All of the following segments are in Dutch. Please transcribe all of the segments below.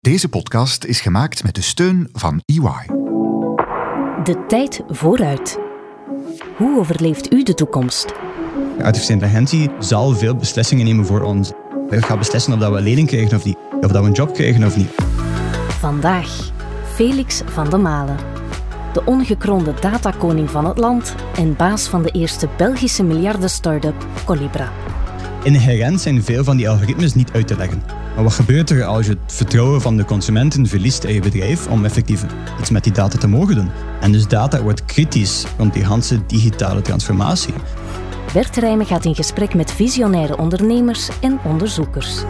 Deze podcast is gemaakt met de steun van EY. De tijd vooruit. Hoe overleeft u de toekomst? Artificiële intelligentie zal veel beslissingen nemen voor ons. We gaan beslissen of dat we een lening krijgen of niet, of dat we een job krijgen of niet. Vandaag Felix van de Malen. De ongekroonde datakoning van het land en baas van de eerste Belgische miljarden-startup Colibra. Inherent zijn veel van die algoritmes niet uit te leggen. Maar wat gebeurt er als je het vertrouwen van de consumenten verliest in je bedrijf om effectief iets met die data te mogen doen? En dus data wordt kritisch rond die hele digitale transformatie. Bert Rijmen gaat in gesprek met visionaire ondernemers en onderzoekers.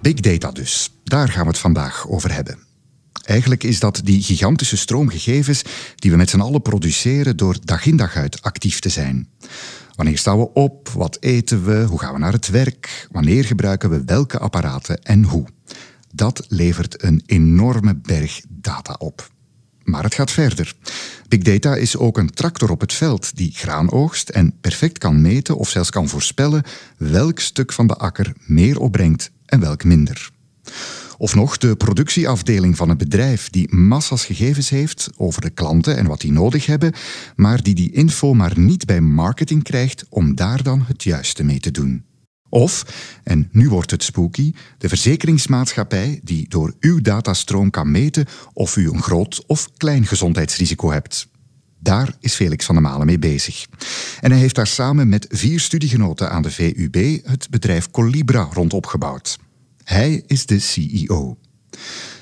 Big data dus. Daar gaan we het vandaag over hebben. Eigenlijk is dat die gigantische stroom gegevens die we met z'n allen produceren door dag in dag uit actief te zijn. Wanneer staan we op? Wat eten we? Hoe gaan we naar het werk? Wanneer gebruiken we welke apparaten en hoe? Dat levert een enorme berg data op. Maar het gaat verder. Big data is ook een tractor op het veld die graan oogst en perfect kan meten of zelfs kan voorspellen welk stuk van de akker meer opbrengt en welk minder. Of nog de productieafdeling van een bedrijf die massas gegevens heeft over de klanten en wat die nodig hebben, maar die die info maar niet bij marketing krijgt om daar dan het juiste mee te doen. Of, en nu wordt het spooky, de verzekeringsmaatschappij die door uw datastroom kan meten of u een groot of klein gezondheidsrisico hebt. Daar is Felix van der Malen mee bezig. En hij heeft daar samen met vier studiegenoten aan de VUB het bedrijf Colibra rond opgebouwd. Hij is de CEO.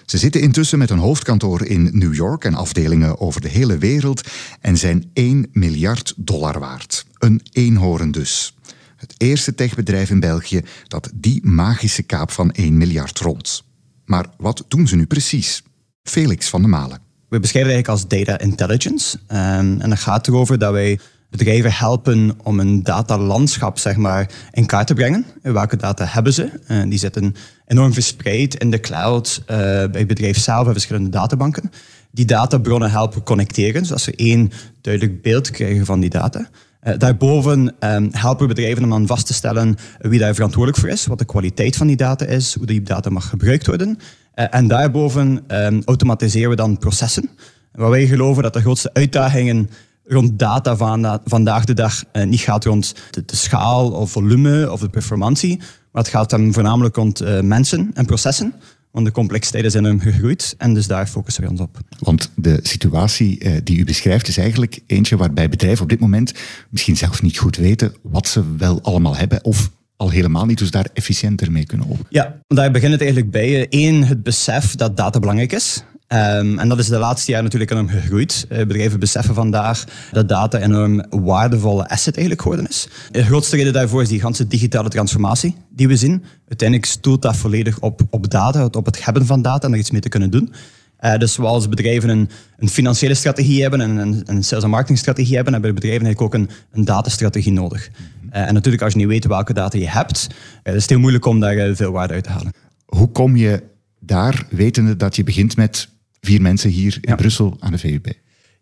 Ze zitten intussen met een hoofdkantoor in New York en afdelingen over de hele wereld en zijn 1 miljard dollar waard. Een eenhoorn dus. Het eerste techbedrijf in België dat die magische kaap van 1 miljard rond. Maar wat doen ze nu precies? Felix van der Malen. We beschrijven het eigenlijk als data intelligence. Um, en dat gaat erover dat wij bedrijven helpen om een datalandschap zeg maar, in kaart te brengen. Welke data hebben ze? Uh, die zitten enorm verspreid in de cloud, uh, bij het bedrijf zelf en verschillende databanken. Die databronnen helpen connecteren, zodat ze één duidelijk beeld krijgen van die data. Uh, daarboven um, helpen bedrijven om dan vast te stellen wie daar verantwoordelijk voor is, wat de kwaliteit van die data is, hoe die data mag gebruikt worden. en daarboven um, automatiseren we dan processen. Waar wij geloven dat de grootste uitdagingen rond data van, vandaag de dag uh, niet gaat rond de, de, schaal of volume of de performantie, maar het gaat dan voornamelijk rond uh, mensen en processen. Want de complexiteiten zijn enorm gegroeid en dus daar focussen we ons op. Want de situatie uh, die u beschrijft is eigenlijk eentje waarbij bedrijven op dit moment misschien zelf niet goed weten wat ze wel allemaal hebben of al helemaal niet, dus daar efficiënter mee kunnen op. Ja, daar begint het eigenlijk bij. Eén, het besef dat data belangrijk is. Um, en dat is de laatste jaren natuurlijk enorm gegroeid. Uh, bedrijven beseffen vandaag dat data een enorm waardevolle asset eigenlijk geworden is. De grootste reden daarvoor is die ganse digitale transformatie die we zien. Uiteindelijk stoelt dat volledig op, op data, op het hebben van data en er iets mee te kunnen doen. Uh, dus zoals bedrijven een, een, financiële strategie hebben en een, een sales- en marketingstrategie hebben, hebben bedrijven eigenlijk ook een, een datastrategie nodig. Uh, en natuurlijk, als je niet weet welke data je hebt, is het heel moeilijk om daar veel waarde uit te halen. Hoe kom je daar, wetende dat je begint met vier mensen hier in Brussel aan de VUB.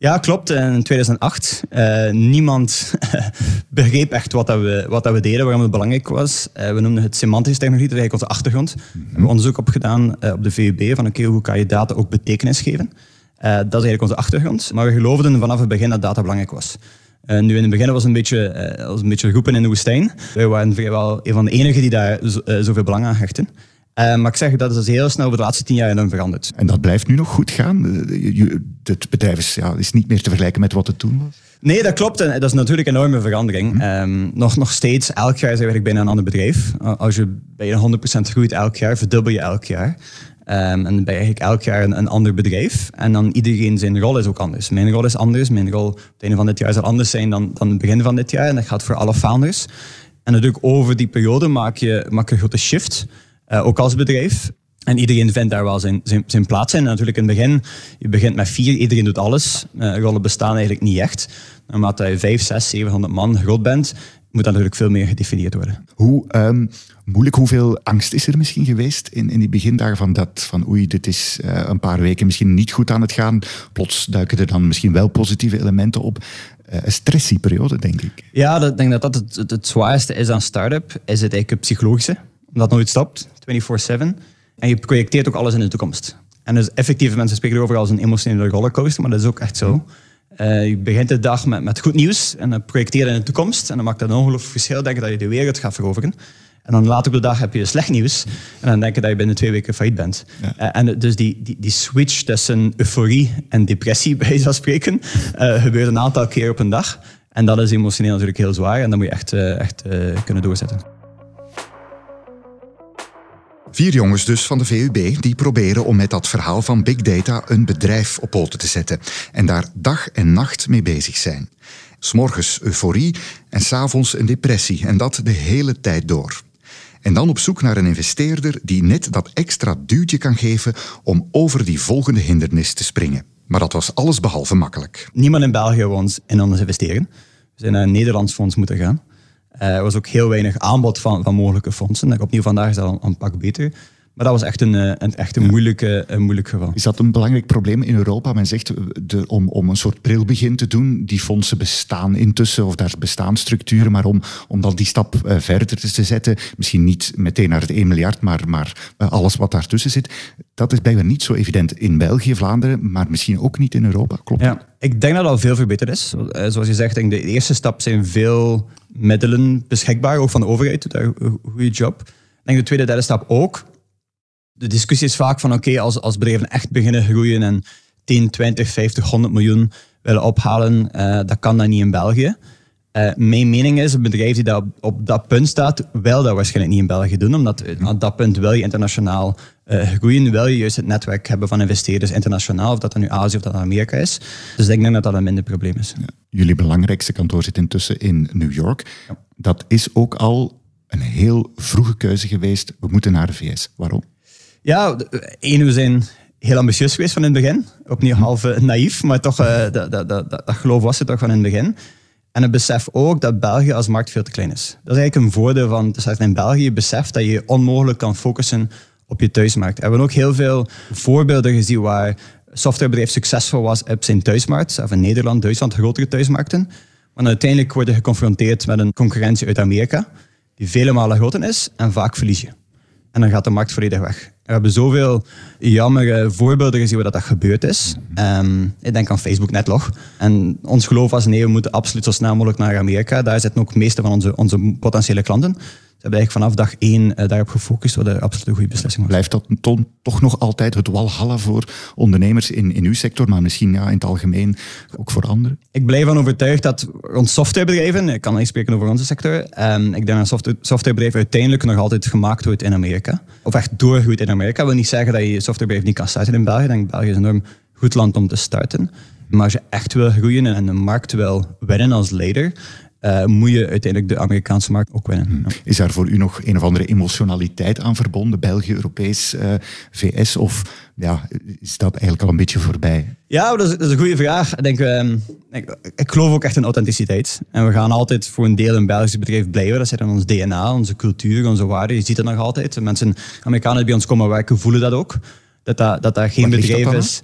Ja, klopt. In 2008. Uh, eh, niemand begreep echt wat, dat we, wat dat we deden, waarom het belangrijk was. Uh, we noemden het semantische technologie, dat is eigenlijk onze achtergrond. Mm We hebben onderzoek op gedaan uh, op de VUB van oké, hoe kan je data ook betekenis geven. dat is eigenlijk onze achtergrond. Maar we geloofden vanaf het begin dat data belangrijk was. nu in het begin was het een beetje, was een beetje roepen in de woestijn. Wij waren vrijwel een van de enigen die daar zoveel belang aan hechten. Uh, maar ik zeg dat is heel snel over de laatste tien jaar enorm veranderd. En dat blijft nu nog goed gaan? Eh, het bedrijf is, ja, is niet meer te vergelijken met wat het toen was? Nee, dat klopt. En dat is natuurlijk een enorme verandering. Mhm. Ehm, nog, nog steeds, elk jaar zijn we bijna een ander bedrijf. Als je bijna 100% groeit elk jaar, verdubbel je elk jaar. Um, en dan ben je eigenlijk elk jaar een, een, ander bedrijf. En dan iedereen zijn rol is ook anders. Mijn rol is anders. Mijn rol op het einde van dit jaar zal anders zijn dan, dan het begin van dit jaar. En dat gaat voor alle founders. En natuurlijk over die periode maak je, maak je een grote shift. Uh, ook als bedrijf. En iedereen vindt daar wel zijn, zijn, zijn plaats in. natuurlijk in het begin, je begint met vier, iedereen doet alles. Uh, rollen bestaan eigenlijk niet echt. Naarmate je vijf, zes, 700 man groot bent, moet dat natuurlijk veel meer gedefinieerd worden. Hoe um, moeilijk, hoeveel angst is er misschien geweest in, in die begindagen van dat, van oei, dit is uh, een paar weken misschien niet goed aan het gaan. Plots duiken er dan misschien wel positieve elementen op. Uh, een stressie periode, denk ik. Ja, ik denk dat dat het, het, het zwaarste is aan start-up, is het eigenlijk het psychologische omdat het nooit stopt, 24-7. En je projecteert ook alles in de toekomst. En dus effectief, mensen spreken erover als een emotionele rollercoaster, maar dat is ook echt zo. Uh, je begint de dag met, met goed nieuws en dan projecteer je in de toekomst. En dan maakt dat een ongelooflijk verschil, denken dat je de wereld gaat veroveren. En dan later op de dag heb je slecht nieuws. En dan denk je dat je binnen twee weken failliet bent. Uh, en dus die, die, die switch tussen euforie en depressie, bij van spreken, uh, gebeurt een aantal keer op een dag. En dat is emotioneel natuurlijk heel zwaar. En dan moet je echt, echt kunnen doorzetten. Vier jongens dus van de VUB die proberen om met dat verhaal van big data een bedrijf op poten te zetten en daar dag en nacht mee bezig zijn. S'morgens euforie en s'avonds een depressie en dat de hele tijd door. En dan op zoek naar een investeerder die net dat extra duwtje kan geven om over die volgende hindernis te springen. Maar dat was alles behalve makkelijk. Niemand in België wou in ons investeren. We zijn naar een Nederlands fonds moeten gaan. Uh, er was ook heel weinig aanbod van, van mogelijke fondsen. Opnieuw, vandaag is dat een, een pak beter. Maar dat was echt een, eh, een, echt een, moeilijke, een moeilijk geval. Is dat een belangrijk probleem in Europa? Men zegt de, om, om een soort prilbegin te doen, die fondsen bestaan intussen, of daar bestaan structuren, maar om, om dan die stap uh, verder te zetten, misschien niet meteen naar het 1 miljard, maar, maar uh, alles wat daartussen zit, dat is bijna niet zo evident in België, Vlaanderen, maar misschien ook niet in Europa. Klopt ja, Ik denk dat dat al veel verbeterd is. Zoals je zegt, denk de eerste stap zijn veel middelen beschikbaar, ook van de overheid, doet daar een goede job. Ik denk de tweede, derde stap ook de discussie is vaak van oké, als, als bedrijven echt beginnen groeien en 10, 20, 50, 100 miljoen willen ophalen, uh, dat kan dat niet in België. Uh, mijn mening is, een bedrijf die dat op, dat punt staat, wil dat waarschijnlijk niet in België doen, omdat aan dat punt wil je internationaal uh, groeien, wil je juist het netwerk hebben van investeerders internationaal, of dat dan nu Azië of dat dan Amerika is. Dus ik denk dat dat een minder probleem is. Ja. Jullie belangrijkste kantoor zit intussen in New York. Ja. Dat is ook al een heel vroege keuze geweest. We moeten naar de VS. Waarom? Ja, één, we zijn heel ambitieus geweest van in het begin. Opnieuw mhm. half naïef, maar toch, uh, dat, dat, dat, dat, geloof was het toch van in het begin. En het besef ook dat België als markt veel te klein is. Dat is eigenlijk een voordeel van starten in België. Je beseft dat je onmogelijk kan focussen op je thuismarkt. We hebben ook heel veel voorbeelden gezien waar softwarebedrijf succesvol was op zijn thuismarkt. Of in Nederland, Duitsland, grotere thuismarkten. Maar uiteindelijk worden geconfronteerd met een concurrentie uit Amerika, die vele malen groter is en vaak verlies je. En dan gaat de markt volledig weg. We hebben zoveel jammere voorbeelden gezien waar dat, dat gebeurd is. Um, ik denk aan Facebook Netlog. En ons geloof was nee, we moeten absoluut zo snel mogelijk naar Amerika. Daar zitten ook de meeste van onze, onze potentiële klanten hebben eigenlijk vanaf dag één uh, daarop gefocust, wat een absoluut een goede beslissing was. Blijft dat toch nog altijd het walhalla voor ondernemers in, in uw sector, maar misschien ja, in het algemeen ook voor anderen? Ik blijf van overtuigd dat ons softwarebedrijven, ik kan niet spreken over onze sector, um, ik denk dat software, softwarebedrijf uiteindelijk nog altijd gemaakt wordt in Amerika. Of echt doorgroeit in Amerika. Dat wil niet zeggen dat je softwarebedrijf niet kan starten in België. Ik denk België is een enorm goed land om te starten. Maar als je echt wil groeien en de markt wil winnen als leider, uh, moet je uiteindelijk de Amerikaanse markt ook winnen. Hmm. Is daar voor u nog een of andere emotionaliteit aan verbonden? België, Europees, uh, VS? Of ja, is dat eigenlijk al een beetje voorbij? Ja, dat is, dat is een goede vraag. Ik, denk, uh, ik, ik, geloof ook echt in authenticiteit. En we gaan altijd voor een deel een Belgisch bedrijf blijven. Dat zit in ons DNA, onze cultuur, onze waarden. Je ziet het nog altijd. Mensen, Amerikanen die bij ons komen werken, voelen dat ook. Dat dat, dat, dat geen bedrijf is.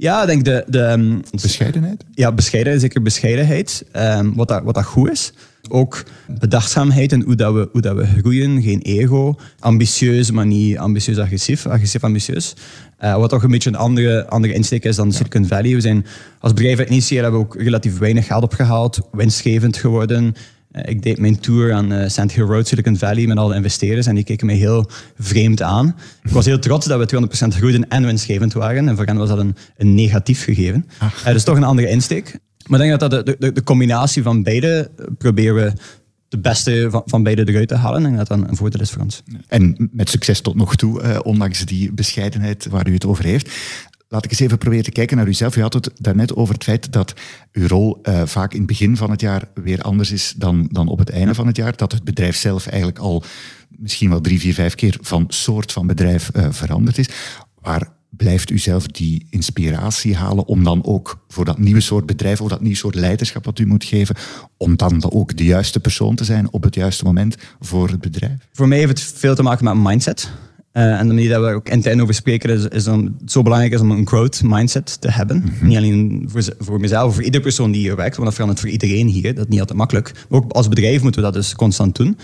Ja, ik denk de... de ehm, bescheidenheid? Ja, bescheidenheid, zeker bescheidenheid. Um, wat, dat, wat dat goed is. Ook bedachtzaamheid en hoe, dat we, hoe dat we groeien. Geen ego. Ambitieus, maar niet ambitieus agressief. Agressief ambitieus. Uh, wat toch een beetje een andere, andere insteek is dan Silicon Valley. We zijn als bedrijf initieel hebben we ook relatief weinig geld opgehaald. Winstgevend geworden. Eh, ik deed mijn tour aan uh, Sand Hill Road, Silicon Valley, met alle investeerders. En die keken mij heel vreemd aan. Ik was heel trots dat we 200% groeiden en winstgevend waren. En voor hen was dat een, een negatief gegeven. Ah. Uh, dus toch een andere insteek. Maar ik denk dat, dat de, de, de, combinatie van beide proberen we de beste van, van beide eruit te halen. En dat dan een voordeel is voor ons. En met succes tot nog toe, ondanks die bescheidenheid waar u het over heeft. Laat ik eens even proberen te kijken naar uzelf. U had het daarnet over het feit dat uw rol uh, vaak in het begin van het jaar weer anders is dan, dan op het einde van het jaar. Dat het bedrijf zelf eigenlijk al misschien wel drie, vier, vijf keer van soort van bedrijf uh, veranderd is. Waar blijft u zelf die inspiratie halen om dan ook voor dat nieuwe soort bedrijf of dat nieuwe soort leiderschap wat u moet geven, om dan ook de juiste persoon te zijn op het juiste moment voor het bedrijf? Voor mij heeft het veel te maken met mindset. Uh, en de manier dat we ook intern over spreken is, is dan zo belangrijk is om een growth mindset te hebben. Mhm. Niet alleen voor, voor mezelf, voor iedere persoon die hier werkt, want dat verandert voor iedereen hier. Dat is niet altijd makkelijk. Maar ook als bedrijf moeten we dat dus constant doen.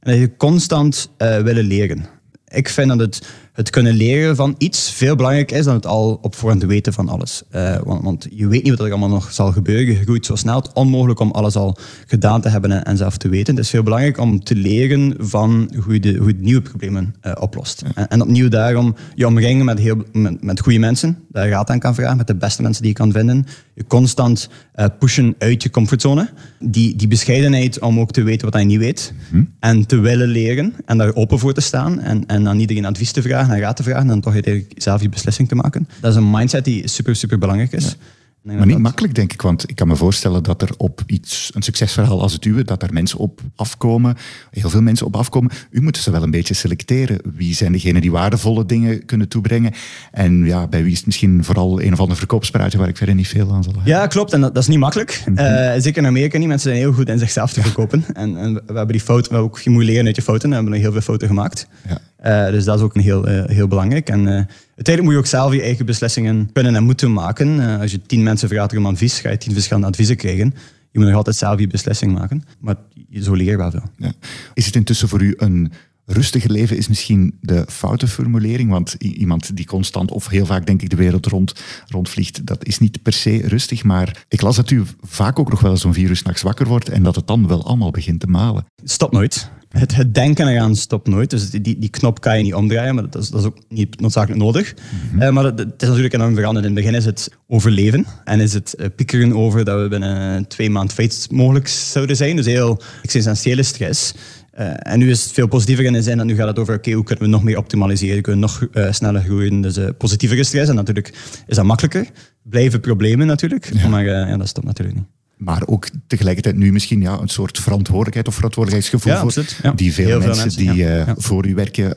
En dat je constant uh, willen leren. Ik vind dat het het kunnen leren van iets veel belangrijker is dan het al op voorhand weten van alles. Uh, want, want, je weet niet wat er allemaal nog zal gebeuren. Je groeit zo snel. Het is onmogelijk om alles al gedaan te hebben en, zelf te weten. Het is veel belangrijk om te leren van hoe je, de, hoe je nieuwe problemen uh, oplost. En, en, opnieuw daarom je omringen met, heel, met, met goede mensen. Daar raad aan kan vragen, met de beste mensen die je kan vinden. Je constant uh, pushen uit je comfortzone. Die, die bescheidenheid om ook te weten wat je niet weet. Mhm. En te willen leren en daar open voor te staan. En, en aan iedereen advies te vragen naar raad te vragen en dan toch uiteindelijk zelf je beslissing te maken. Dat is een mindset die super, super belangrijk is. Maar niet makkelijk, denk ik, want ik kan me voorstellen dat er op iets, een succesverhaal als het uwe, dat er mensen op afkomen, heel veel mensen op afkomen. U moet ze wel een beetje selecteren. Wie zijn degenen die waardevolle dingen kunnen toebrengen? En ja, bij wie is het misschien vooral een of ander verkoopspruitje waar ik verder niet veel aan zal hebben? Ja, klopt. En dat, dat is niet makkelijk. Eh, zeker in Amerika niet. Mensen zijn heel goed in zichzelf te verkopen. En, en, we hebben die foto, we hebben ook, je moet leren uit je foto's. We hebben nog heel veel foto's gemaakt. Ja. Uh, dus dat is ook een heel, uh, heel belangrijk. En uh, uiteindelijk moet je ook zelf je eigen beslissingen kunnen en moeten maken. als je tien mensen vraagt om advies, ga je tien verschillende adviezen krijgen. Je moet nog altijd zelf je beslissing maken. Maar zo leer je wel veel. Ja. Is het intussen voor u een rustiger leven is misschien de foute formulering, want iemand die constant of heel vaak denk ik de wereld rond, rondvliegt, dat is niet per se rustig, maar ik las dat u vaak ook nog wel zo'n virus nachts wakker wordt en dat het dan wel allemaal begint te malen. Stop nooit het, het denken eraan stopt nooit. Dus die, die knop kan je niet omdraaien, maar dat is, dat is ook niet noodzakelijk nodig. Mm maar het, is natuurlijk enorm veranderd. In het begin is het overleven en is het uh, piekeren over dat we binnen twee maanden feit mogelijk zouden zijn. Dus heel existentiële stress. Uh, en nu is het veel positiever in de zin dat nu gaat het over oké, hoe kunnen we nog meer optimaliseren, kunnen we nog uh, sneller groeien. Dus uh, positievere stress. En natuurlijk is dat makkelijker. Blijven problemen natuurlijk, ja. maar ja, dat stopt natuurlijk niet maar ook tegelijkertijd nu misschien ja, een soort verantwoordelijkheid of verantwoordelijkheidsgevoel ja, voor die veel mensen, die voor u werken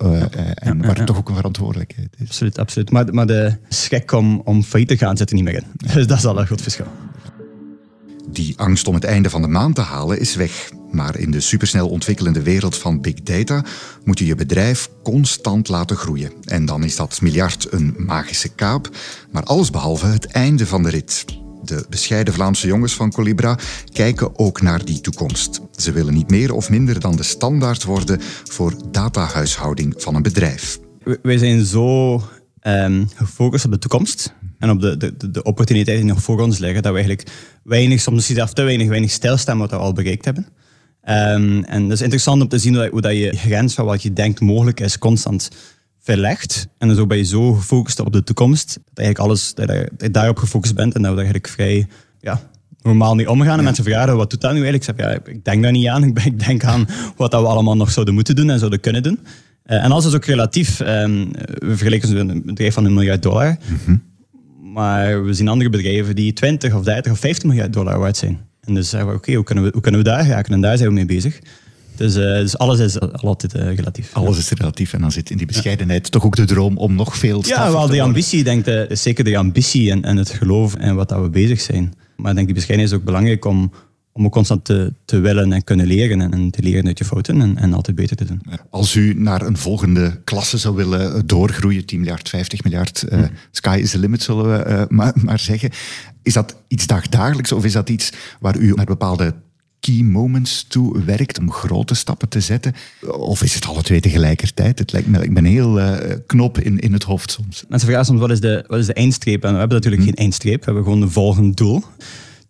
en waar toch ook een verantwoordelijkheid is. Absoluut, absoluut. Maar, maar de schrik om, om failliet te gaan zit er niet meer in. Dus dat is al een goed verschil. Die angst om het einde van de maand te halen is weg. Maar in de supersnel ontwikkelende wereld van big data moet je je bedrijf constant laten groeien. En dan is dat miljard een magische kaap, maar allesbehalve het einde van de rit. De bescheiden Vlaamse jongens van Colibra kijken ook naar die toekomst. Ze willen niet meer of minder dan de standaard worden voor datahuishouding van een bedrijf. Wij zijn zo um, gefocust op de toekomst en op de, de, de opportuniteiten die nog voor ons liggen, dat we eigenlijk weinig, soms zelf te weinig, weinig stilstaan wat we al bereikt hebben. Um, en dat is interessant om te zien hoe, hoe dat je grens van wat je denkt mogelijk is constant verlegd. En zo ben je zo gefocust op de toekomst, dat eigenlijk alles, dat je, daarop gefocust bent en dat we eigenlijk vrij ja, normaal mee omgaan. En mensen vragen, wat doet dat nu eigenlijk? Ik zeg, ja, ik denk daar niet aan. Ik denk aan wat dat we allemaal nog zouden moeten doen en zouden kunnen doen. Uh, en alles is ook relatief. Um, we vergelijken een bedrijf van een miljard dollar. Mhm. Maar we zien andere bedrijven die 20 of 30 of 50 miljard dollar waard zijn. En dus zeggen we, oké, hoe, kunnen we, hoe kunnen we daar raken? En daar zijn we mee bezig. Dus, uh, dus alles is altijd uh, relatief. Alles is relatief en dan zit in die bescheidenheid toch ook de droom om nog veel te Ja, wel, de ambitie, denk ik, is zeker de ambitie en, en het geloof en wat dat we bezig zijn. Maar ik denk die bescheidenheid is ook belangrijk om, om ook constant te, te willen en kunnen leren en, en te leren uit je fouten en, en, altijd beter te doen. Als u naar een volgende klasse zou willen eh, doorgroeien, 10 miljard, 50 miljard, uh, sky is the limit zullen we uh, maar, maar zeggen. Is dat iets dagdagelijks of is dat iets waar u naar bepaalde key moments toe werkt om grote stappen te zetten? Of is het alle twee tegelijkertijd? Het lijkt me, ik ben heel uh, knop in, in het hoofd soms. Mensen vragen soms wat is de, wat is de eindstreep? En we hebben natuurlijk hm. geen eindstreep, we hebben gewoon een volgend doel.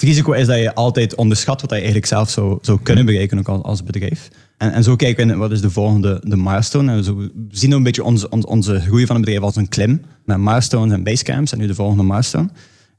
Het risico is dat je altijd onderschat wat je eigenlijk zelf zou, kunnen bereiken ook als, bedrijf. En, en zo kijken we wat is de volgende de milestone. En zo, we zien een beetje onze, onze, groei van het bedrijf als een klim. Met milestones en basecamps en nu de volgende milestone.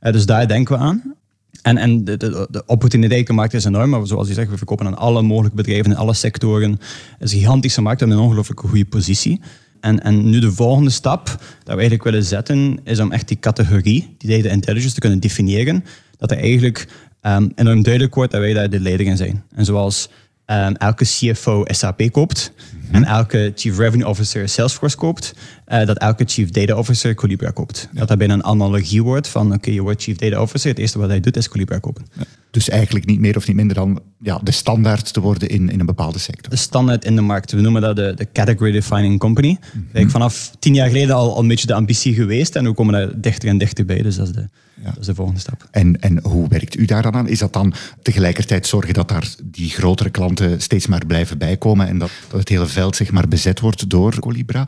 Uh, dus daar denken we aan. En, en de, de, de opportuniteit markt is enorm. Zoals je zegt, we verkopen aan alle mogelijke bedrijven in alle sectoren. Het is een gigantische markt. Hebben een ongelooflijk goede positie. En, en nu de volgende stap dat we eigenlijk willen zetten, is om echt die categorie, die data intelligence, te kunnen definiëren. Dat er eigenlijk um, enorm duidelijk wordt dat wij daar de leider in zijn. En zoals um, elke CFO SAP koopt, en elke Chief Revenue Officer Salesforce koopt, uh, dat elke Chief Data Officer Colibra koopt. Dat dat bijna een analogie wordt van, oké, je wordt Chief Data Officer, het eerste wat hij doet is Colibra kopen. Dus eigenlijk niet meer of niet minder dan ja, de standaard te worden in, in een bepaalde sector. De standaard in de markt. We noemen dat de, de Category Defining Company. Mm vanaf tien jaar geleden al, al een beetje de ambitie geweest en we komen daar dichter en dichter bij. Dus dat is de, ja. dat is de volgende stap. En, en hoe werkt u daar dan aan? Is dat dan tegelijkertijd zorgen dat daar die grotere klanten klanten steeds maar blijven bijkomen en dat, dat het hele veld zeg maar, bezet wordt door Colibra.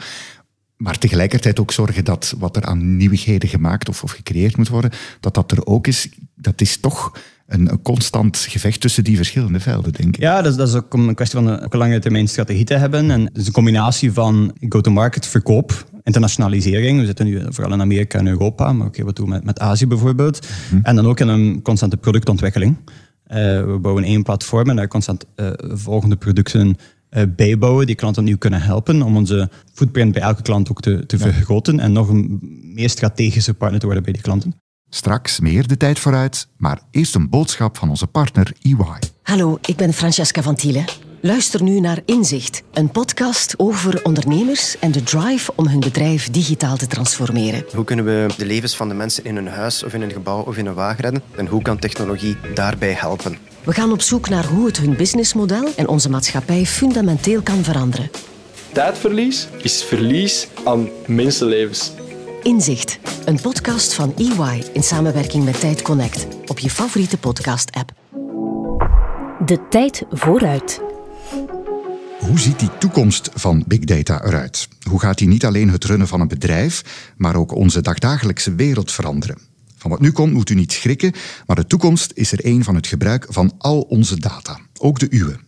Maar tegelijkertijd ook zorgen dat wat er aan nieuwigheden gemaakt of, of gecreëerd moet worden, dat dat er ook is. Dat is toch een, een, constant gevecht tussen die verschillende velden, denk ik. Ja, dat is, dat is ook een kwestie van een, lange termijn strategie te hebben. En het is een combinatie van go-to-market, verkoop, internationalisering. We zitten nu vooral in Amerika en Europa, maar ook wat doen we met, met Azië bijvoorbeeld. Mhm. En dan ook in een constante productontwikkeling. Uh, we bouwen één platform en daar constant uh, volgende producten bijbouwen die klanten nu kunnen helpen om onze footprint bij elke klant ook te, te vergroten en nog een meer strategische partner te worden bij die klanten. Straks meer de tijd vooruit, maar eerst een boodschap van onze partner EY. Hallo, ik ben Francesca van Thielen. Luister nu naar Inzicht, een podcast over ondernemers en de drive om hun bedrijf digitaal te transformeren. Hoe kunnen we de levens van de mensen in hun huis of in een gebouw of in een wagen redden? En hoe kan technologie daarbij helpen? We gaan op zoek naar hoe het hun businessmodel en onze maatschappij fundamenteel kan veranderen. Tijdverlies is verlies aan mensenlevens. Inzicht, een podcast van EY in samenwerking met Tijd Connect op je favoriete podcast-app. De tijd vooruit. Hoe ziet die toekomst van big data eruit? Hoe gaat die niet alleen het runnen van een bedrijf, maar ook onze dagdagelijkse wereld veranderen? Van wat nu komt moet u niet schrikken, maar de toekomst is er een van het gebruik van al onze data, ook de uwe.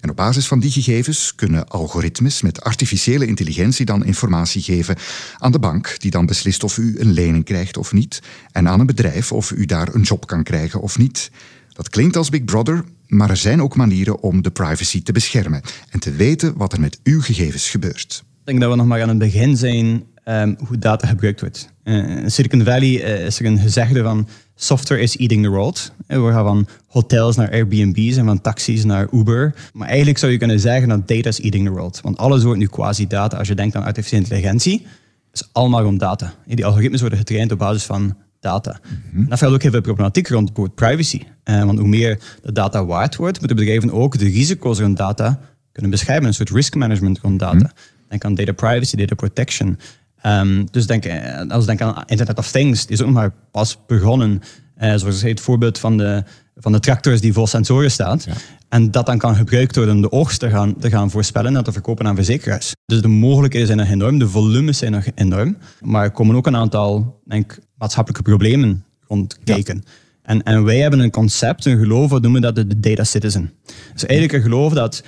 En op basis van die gegevens kunnen algoritmes met artificiële intelligentie dan informatie geven aan de bank, die dan beslist of u een lening krijgt of niet, en aan een bedrijf of u daar een job kan krijgen of niet. Dat klinkt als Big Brother, maar er zijn ook manieren om de privacy te beschermen en te weten wat er met uw gegevens gebeurt. Ik denk dat we nog maar aan het begin zijn um, hoe data gebruikt wordt. Uh, in Silicon Valley uh, is er een gezegde van software is eating the world. Uh, we gaan van hotels naar Airbnb's en van taxis naar Uber. Maar eigenlijk zou je kunnen zeggen dat data is eating the world. Want alles wordt nu quasi-data. Als je denkt aan artificiële intelligentie, is allemaal rond data. Die algoritmes worden getraind op basis van data. Mm Dat geldt ook heel veel problematiek rond privacy. Uh, want hoe meer de data waard wordt, moeten bedrijven ook de risico's rond data kunnen beschermen. Een soort risk management rond data. Mm Denk aan data privacy, data protection. Um, dus denk, eh, als we denken aan Internet of Things, die is ook maar pas begonnen. Uh, zoals het voorbeeld van de, van de tractors die vol sensoren staat. En dat dan kan gebruikt worden om de oogst te gaan, te gaan voorspellen en te verkopen aan verzekeraars. Dus de mogelijkheden zijn nog enorm, de volumes zijn nog enorm. Maar er komen ook een aantal denk, maatschappelijke problemen rond kijken. En, en wij hebben een concept, een geloof, wat noemen we dat de data citizen. Dus eigenlijk een geloof dat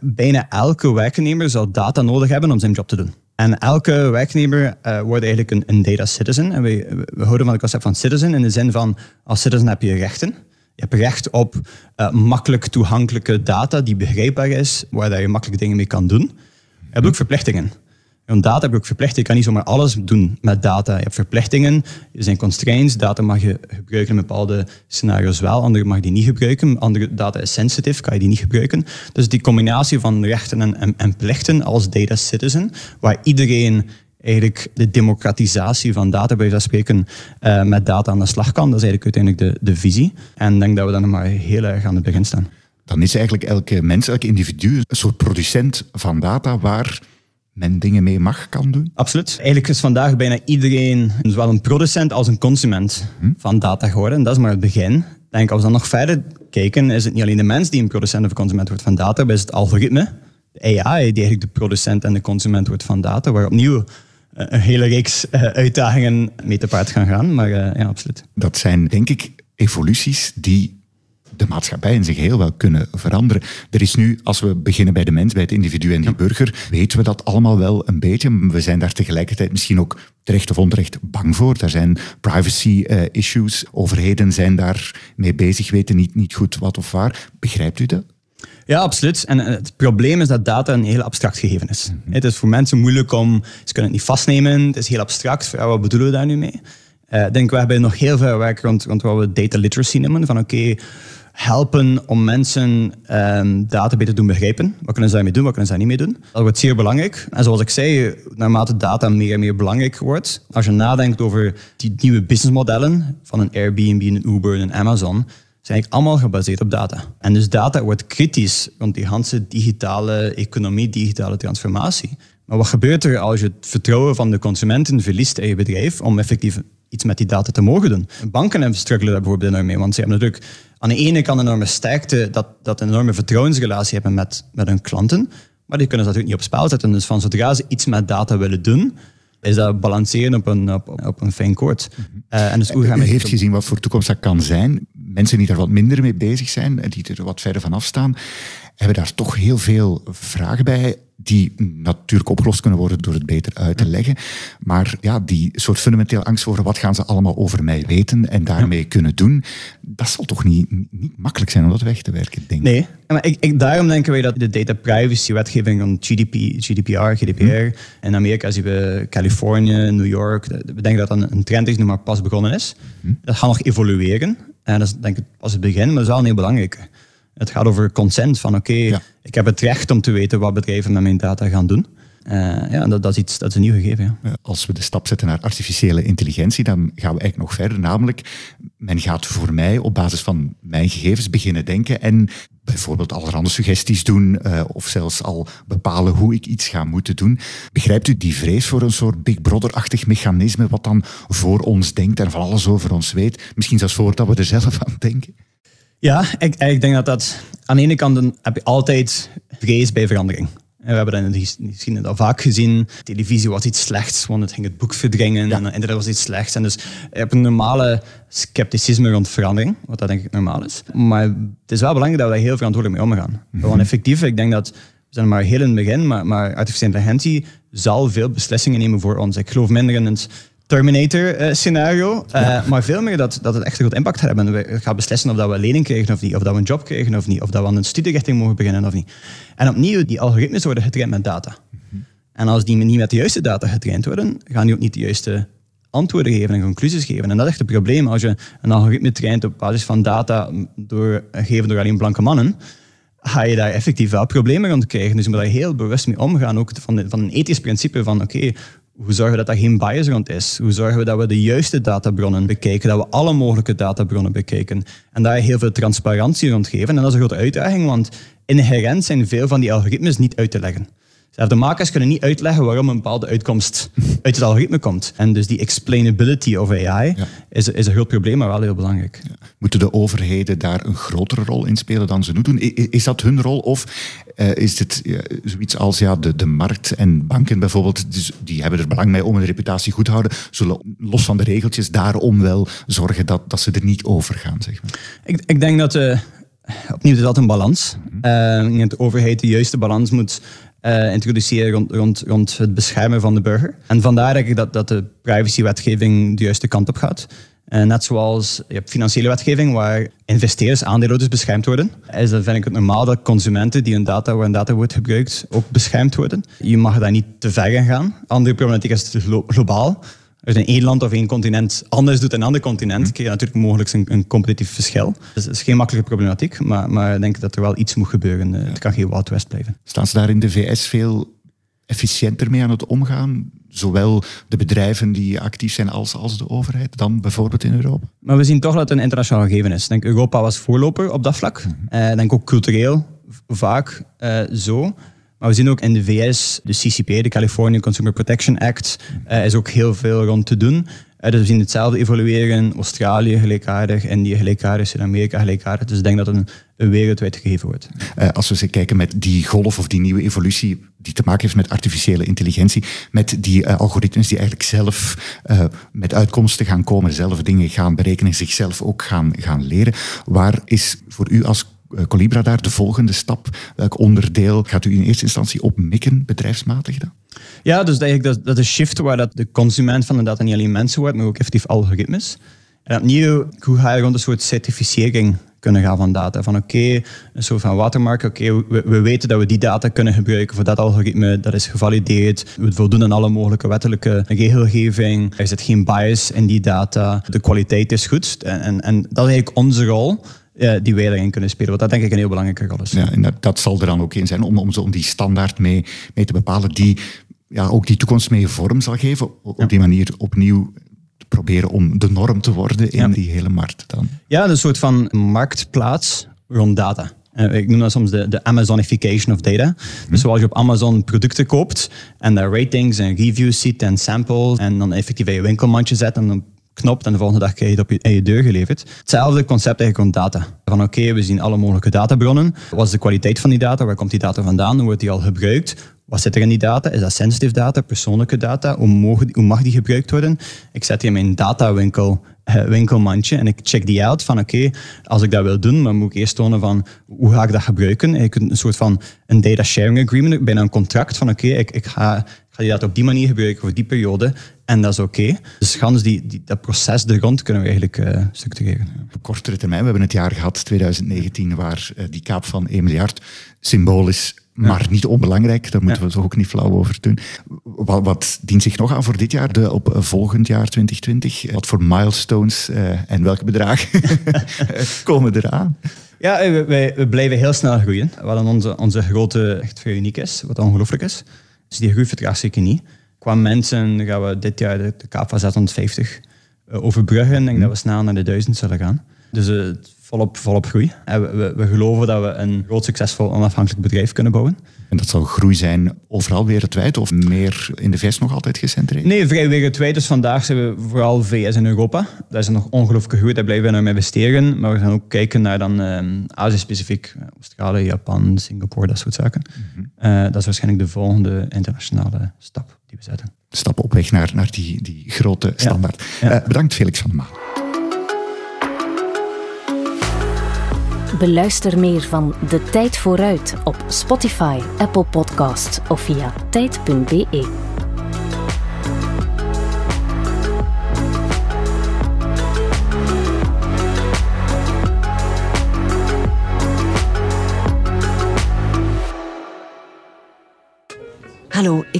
bijna elke werknemer zal data nodig hebben om zijn job te doen. En elke werknemer uh, wordt eigenlijk een, een, data citizen. En we, houden van het concept van citizen in de zin van als citizen heb je rechten. Je hebt recht op uh, makkelijk toegankelijke data die begrijpbaar is, waar je makkelijk dingen mee kan doen. Je hebt ook verplichtingen. Een data heb je ook verplicht. Je kan niet zomaar alles doen met data. Je hebt verplichtingen, er zijn constraints. Data mag je gebruiken in bepaalde scenario's wel, andere mag je die niet gebruiken. Andere data is sensitive, kan je die niet gebruiken. Dus die combinatie van rechten en, en, en plichten als data citizen, waar iedereen eigenlijk de democratisatie van data, bij spreken, uh, met data aan de slag kan. Dat is eigenlijk uiteindelijk de, de visie. En ik denk dat we dan nog maar heel erg aan het begin staan. Dan is eigenlijk elke mens, elk individu een soort producent van data waar men dingen mee mag, kan doen? Absoluut. Eigenlijk is vandaag bijna iedereen zowel een producent als een consument hm? van data geworden. Dat is maar het begin. Denk, als we dan nog verder kijken, is het niet alleen de mens die een producent of een consument wordt van data, maar is het algoritme, de AI, die eigenlijk de producent en de consument wordt van data, waar opnieuw eh, een hele reeks eh, uitdagingen mee te paard gaan gaan. Maar uh, ja, absoluut. Dat zijn, denk ik, evoluties die de maatschappij in zich heel wel kunnen veranderen. Er is nu, als we beginnen bij de mens, bij het individu en die burger, weten we dat allemaal wel een beetje. We zijn daar tegelijkertijd misschien ook terecht of onterecht bang voor. Er zijn privacy uh, issues. Overheden zijn daar mee bezig, weten niet, niet goed wat of waar. Begrijpt u dat? Ja, absoluut. En het probleem is dat data een heel abstract gegeven is. Mhm. Het is voor mensen moeilijk om, ze kunnen het niet vastnemen, het is heel abstract. wat bedoelen we daar nu mee? Uh, ik denk, we hebben nog heel veel werk rond, rond wat we data literacy noemen. Van oké, helpen om mensen um, data beter te doen begrijpen. Wat kunnen ze daarmee doen, wat kunnen ze daar niet mee doen? Dat wordt zeer belangrijk. En zoals ik zei, naarmate data meer en meer belangrijk wordt, als je nadenkt over die nieuwe businessmodellen van een Airbnb, een Uber, een Amazon, zijn eigenlijk allemaal gebaseerd op data. En dus data wordt kritisch rond die hele digitale economie, digitale transformatie. Maar wat gebeurt er als je het vertrouwen van de consumenten verliest in je bedrijf om effectief iets met die data te mogen doen. Banken hebben struggelen daar bijvoorbeeld enorm mee, want ze hebben natuurlijk aan de ene kant een enorme sterkte dat, dat een enorme vertrouwensrelatie hebben met, met hun klanten, maar die kunnen ze natuurlijk niet op spel zetten. Dus van zodra ze iets met data willen doen, is dat balanceren op een, op, op een fijn koord. Uh, en dus hoe gaan U heeft gezien wat voor toekomst dat kan zijn. Mensen die er wat minder mee bezig zijn, die er wat verder van afstaan, hebben daar toch heel veel vragen bij die natuurlijk opgelost kunnen worden door het beter uit te leggen. Maar ja, die soort fundamenteel angst voor wat gaan ze allemaal over mij weten en daarmee kunnen doen, dat zal toch niet, niet makkelijk zijn om dat weg te werken, denk ik. Nee, maar ik, ik, daarom denken wij dat de data privacy wetgeving van GDP, GDPR, GDPR, hm. in Amerika zien we Californië, New York, we denken dat dat een trend is die maar pas begonnen is. Hm. Dat gaat nog evolueren. En dat is denk ik pas het begin, maar dat is wel een heel belangrijk. Het gaat over consent van oké, ik heb het recht om te weten wat bedrijven met mijn data gaan doen. Uh, ja, dat, dat, is iets, dat is een nieuw gegeven. Ja. Als we de stap zetten naar artificiële intelligentie, dan gaan we eigenlijk nog verder. Namelijk, men gaat voor mij op basis van mijn gegevens beginnen denken en bijvoorbeeld allerhande suggesties doen uh, of zelfs al bepalen hoe ik iets ga moeten doen. Begrijpt u die vrees voor een soort Big Brother-achtig mechanisme wat dan voor ons denkt en van alles over ons weet? Misschien zelfs voordat we er zelf aan denken? Ja, ik, ik denk dat dat... Aan de ene kant heb je altijd vrees bij verandering. We hebben dat in de geschiedenis al vaak gezien. Televisie was iets slechts, want het ging het boek verdringen. En internet was iets slechts. En dus je hebt een normale scepticisme rond verandering, wat dat denk ik normaal is. Maar het is wel belangrijk dat we daar heel verantwoordelijk mee omgaan. Mm Want effectief, ik denk dat we zijn maar heel in het begin, maar, maar artificiële intelligentie zal veel beslissingen nemen voor ons. Ik geloof minder in het Terminator-scenario. Eh, uh, Maar veel meer dat, dat het echt een groot impact gaat hebben. We gaan beslissen of dat we een lening krijgen of niet, of dat we een job krijgen of niet, of dat we aan een studierichting mogen beginnen of niet. En opnieuw, die algoritmes worden getraind met data. En als die niet met de juiste data getraind worden, gaan die ook niet de juiste antwoorden geven en conclusies geven. En dat is echt het probleem. Als je een algoritme traint op basis van data door, gegeven door alleen blanke mannen, ga je daar effectief wel problemen rond krijgen. Dus je moet daar heel bewust mee omgaan. Ook van, van een ethisch principe van, oké, hoe zorgen we dat er geen bias rond is? Hoe zorgen we dat we de juiste databronnen bekijken, dat we alle mogelijke databronnen bekijken en daar heel veel transparantie rond geven? En dat is een grote uitdaging, want inherent zijn veel van die algoritmes niet uit te leggen. De makers kunnen niet uitleggen waarom een bepaalde uitkomst uit het algoritme komt. En dus die explainability of AI is, is een groot probleem, maar wel heel belangrijk. Moeten de overheden daar een grotere rol in spelen dan ze nu doen? Is dat hun rol of uh, is het zoiets als ja, de, de markt en banken bijvoorbeeld, dus die hebben er belang bij om hun reputatie goed te houden, zullen los van de regeltjes daarom wel zorgen dat, dat ze er niet over gaan? Zeg maar. ik, ik denk dat... Uh, opnieuw is dat een balans. Uh, de overheid de juiste balans moet uh, introduceren rond, rond, rond het beschermen van de burger. En vandaar denk ik dat, dat de privacywetgeving de juiste kant op gaat. Uh, net zoals je hebt financiële wetgeving waar investeerders, aandeelhouders beschermd worden. Is dan vind ik het normaal dat consumenten die hun data, waar hun data wordt gebruikt, ook beschermd worden. Je mag daar niet te ver in gaan. Andere problematiek is het globaal als je in één land of één continent anders doet dan een ander continent, mm. krijg je natuurlijk mogelijk een, een competitief verschil. Dus het is geen makkelijke problematiek, maar, maar ik denk dat er wel iets moet gebeuren. Eh, het kan geen Wild West blijven. Staan ze daar in de VS veel efficiënter mee aan het omgaan? Zowel de bedrijven die actief zijn als, als de overheid, dan bijvoorbeeld in Europa? Maar we zien toch dat het een internationaal gegeven is. Ik denk Europa was voorloper op dat vlak. Mm -hmm. denk ook cultureel vaak uh, zo. Maar we zien ook in de VS, de CCP, de California Consumer Protection Act, uh, is ook heel veel rond te doen. Uh, dus we zien hetzelfde evolueren. Australië gelijkaardig, India gelijkaardig, Zuid-Amerika gelijkaardig. Dus ik denk dat het een, wereldwijd gegeven wordt. Uh, als we eens kijken met die golf of die nieuwe evolutie die te maken heeft met artificiële intelligentie, met die algoritmes die eigenlijk zelf met uitkomsten gaan komen, zelf dingen gaan berekenen, zichzelf ook gaan, gaan leren. Waar is voor u als eh, Colibra daar de volgende stap? Welk onderdeel gaat u in eerste instantie op mikken, bedrijfsmatig dan? Ja, dus eigenlijk dat, dat is shift waar dat de consument van de data niet alleen mensen wordt, maar ook effectief algoritmes. En opnieuw, hoe ga je rond een soort certificering kunnen gaan van data. Van oké, een soort van watermark. Oké, we, we, weten dat we die data kunnen gebruiken voor dat algoritme. Dat is gevalideerd. We voldoen aan alle mogelijke wettelijke regelgeving. Er zit geen bias in die data. De kwaliteit is goed. En, en, en dat is eigenlijk onze rol die wij daarin kunnen spelen. Wat dat denk ik een heel belangrijke rol is. Ja, en dat, dat zal er dan ook in zijn om, om, om die standaard mee, mee te bepalen die ja, ook die toekomst mee vorm zal geven. Op die manier opnieuw proberen om de norm te worden in die hele markt dan. Ja, een soort van marktplaats rond data. Eh, ik noem dat soms de, de Amazonification of data. Dus hm. zoals je op Amazon producten koopt en daar ratings en reviews ziet en samples en dan effectief in je winkelmandje zet en dan knop en de volgende dag krijg je het op je, je deur geleverd. Hetzelfde concept eigenlijk rond data. Van oké, we zien alle mogelijke databronnen. Wat is de kwaliteit van die data? Waar komt die data vandaan? Hoe wordt die al gebruikt? Wat zit er in die data? Is dat sensitive data, persoonlijke data? Hoe, mogen, hoe mag die gebruikt worden? Ik zet die in mijn datawinkel winkelmandje en ik check die uit van oké, als ik dat wil doen, dan moet ik eerst tonen van hoe ga ik dat gebruiken. Je kunt een soort van een data sharing agreement, bijna een contract van oké, ik, ik, ga, ga die data op die manier gebruiken voor die periode en dat is oké. Dus gans die, die, dat proces er rond kunnen we eigenlijk uh, structureren. Op kortere termijn, we hebben het jaar gehad, 2019, waar uh, die kaap van 1 miljard symbolisch maar niet onbelangrijk, daar moeten we zo ook niet flauw over doen. Wat, wat, dient zich nog aan voor dit jaar, de, op volgend jaar 2020? Wat voor milestones uh, en welke bedragen komen eraan? Ja, we, we, blijven heel snel groeien. Wat onze, onze grote echt veel uniek is, wat ongelooflijk is. Dus die groei vertraagt zeker niet. Qua mensen gaan we dit jaar de, de van 650 uh, overbruggen. Ik denk mm. dat we snel naar de 1000 zullen gaan. Dus uh, volop, volop groei. We, we, we, geloven dat we een groot succesvol onafhankelijk bedrijf kunnen bouwen. En dat zal groei zijn overal wereldwijd of meer in de VS nog altijd gecentreerd? Nee, vrij wereldwijd. Dus vandaag zijn we vooral VS in Europa. Daar is nog ongelooflijk groei, daar blijven we naar investeren. Maar we gaan ook kijken naar dan uh, Azië-specifiek. Australië, Japan, Singapore, dat soort zaken. Mm -hmm. uh, dat is waarschijnlijk de volgende internationale stap die we zetten. Stap op weg naar, naar die, die grote standaard. Ja. Ja. Uh, bedankt Felix van der Maal. Beluister meer van De Tijd Vooruit op Spotify, Apple Podcasts of via tijd.be.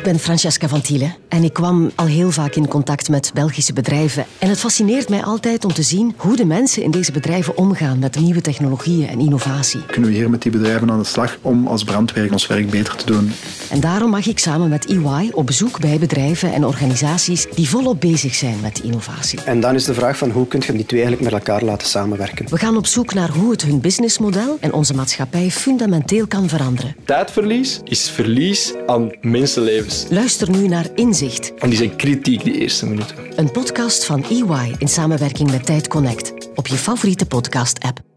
ik ben Francesca van Thiele en ik kwam al heel vaak in contact met Belgische bedrijven. En het fascineert mij altijd om te zien hoe de mensen in deze bedrijven omgaan met nieuwe technologieën en innovatie. Kunnen we hier met die bedrijven aan de slag om als brandwerk ons werk beter te doen? En daarom mag ik samen met EY op bezoek bij bedrijven en organisaties die volop bezig zijn met innovatie. En dan is de vraag van hoe kun je die twee eigenlijk met elkaar laten samenwerken? We gaan op zoek naar hoe het hun businessmodel en onze maatschappij fundamenteel kan veranderen. Tijdverlies is verlies aan mensenlevens. Luister nu naar Inzicht. En die zijn kritiek die eerste minuten. Een podcast van EY in samenwerking met Tijd Connect op je favoriete podcast-app.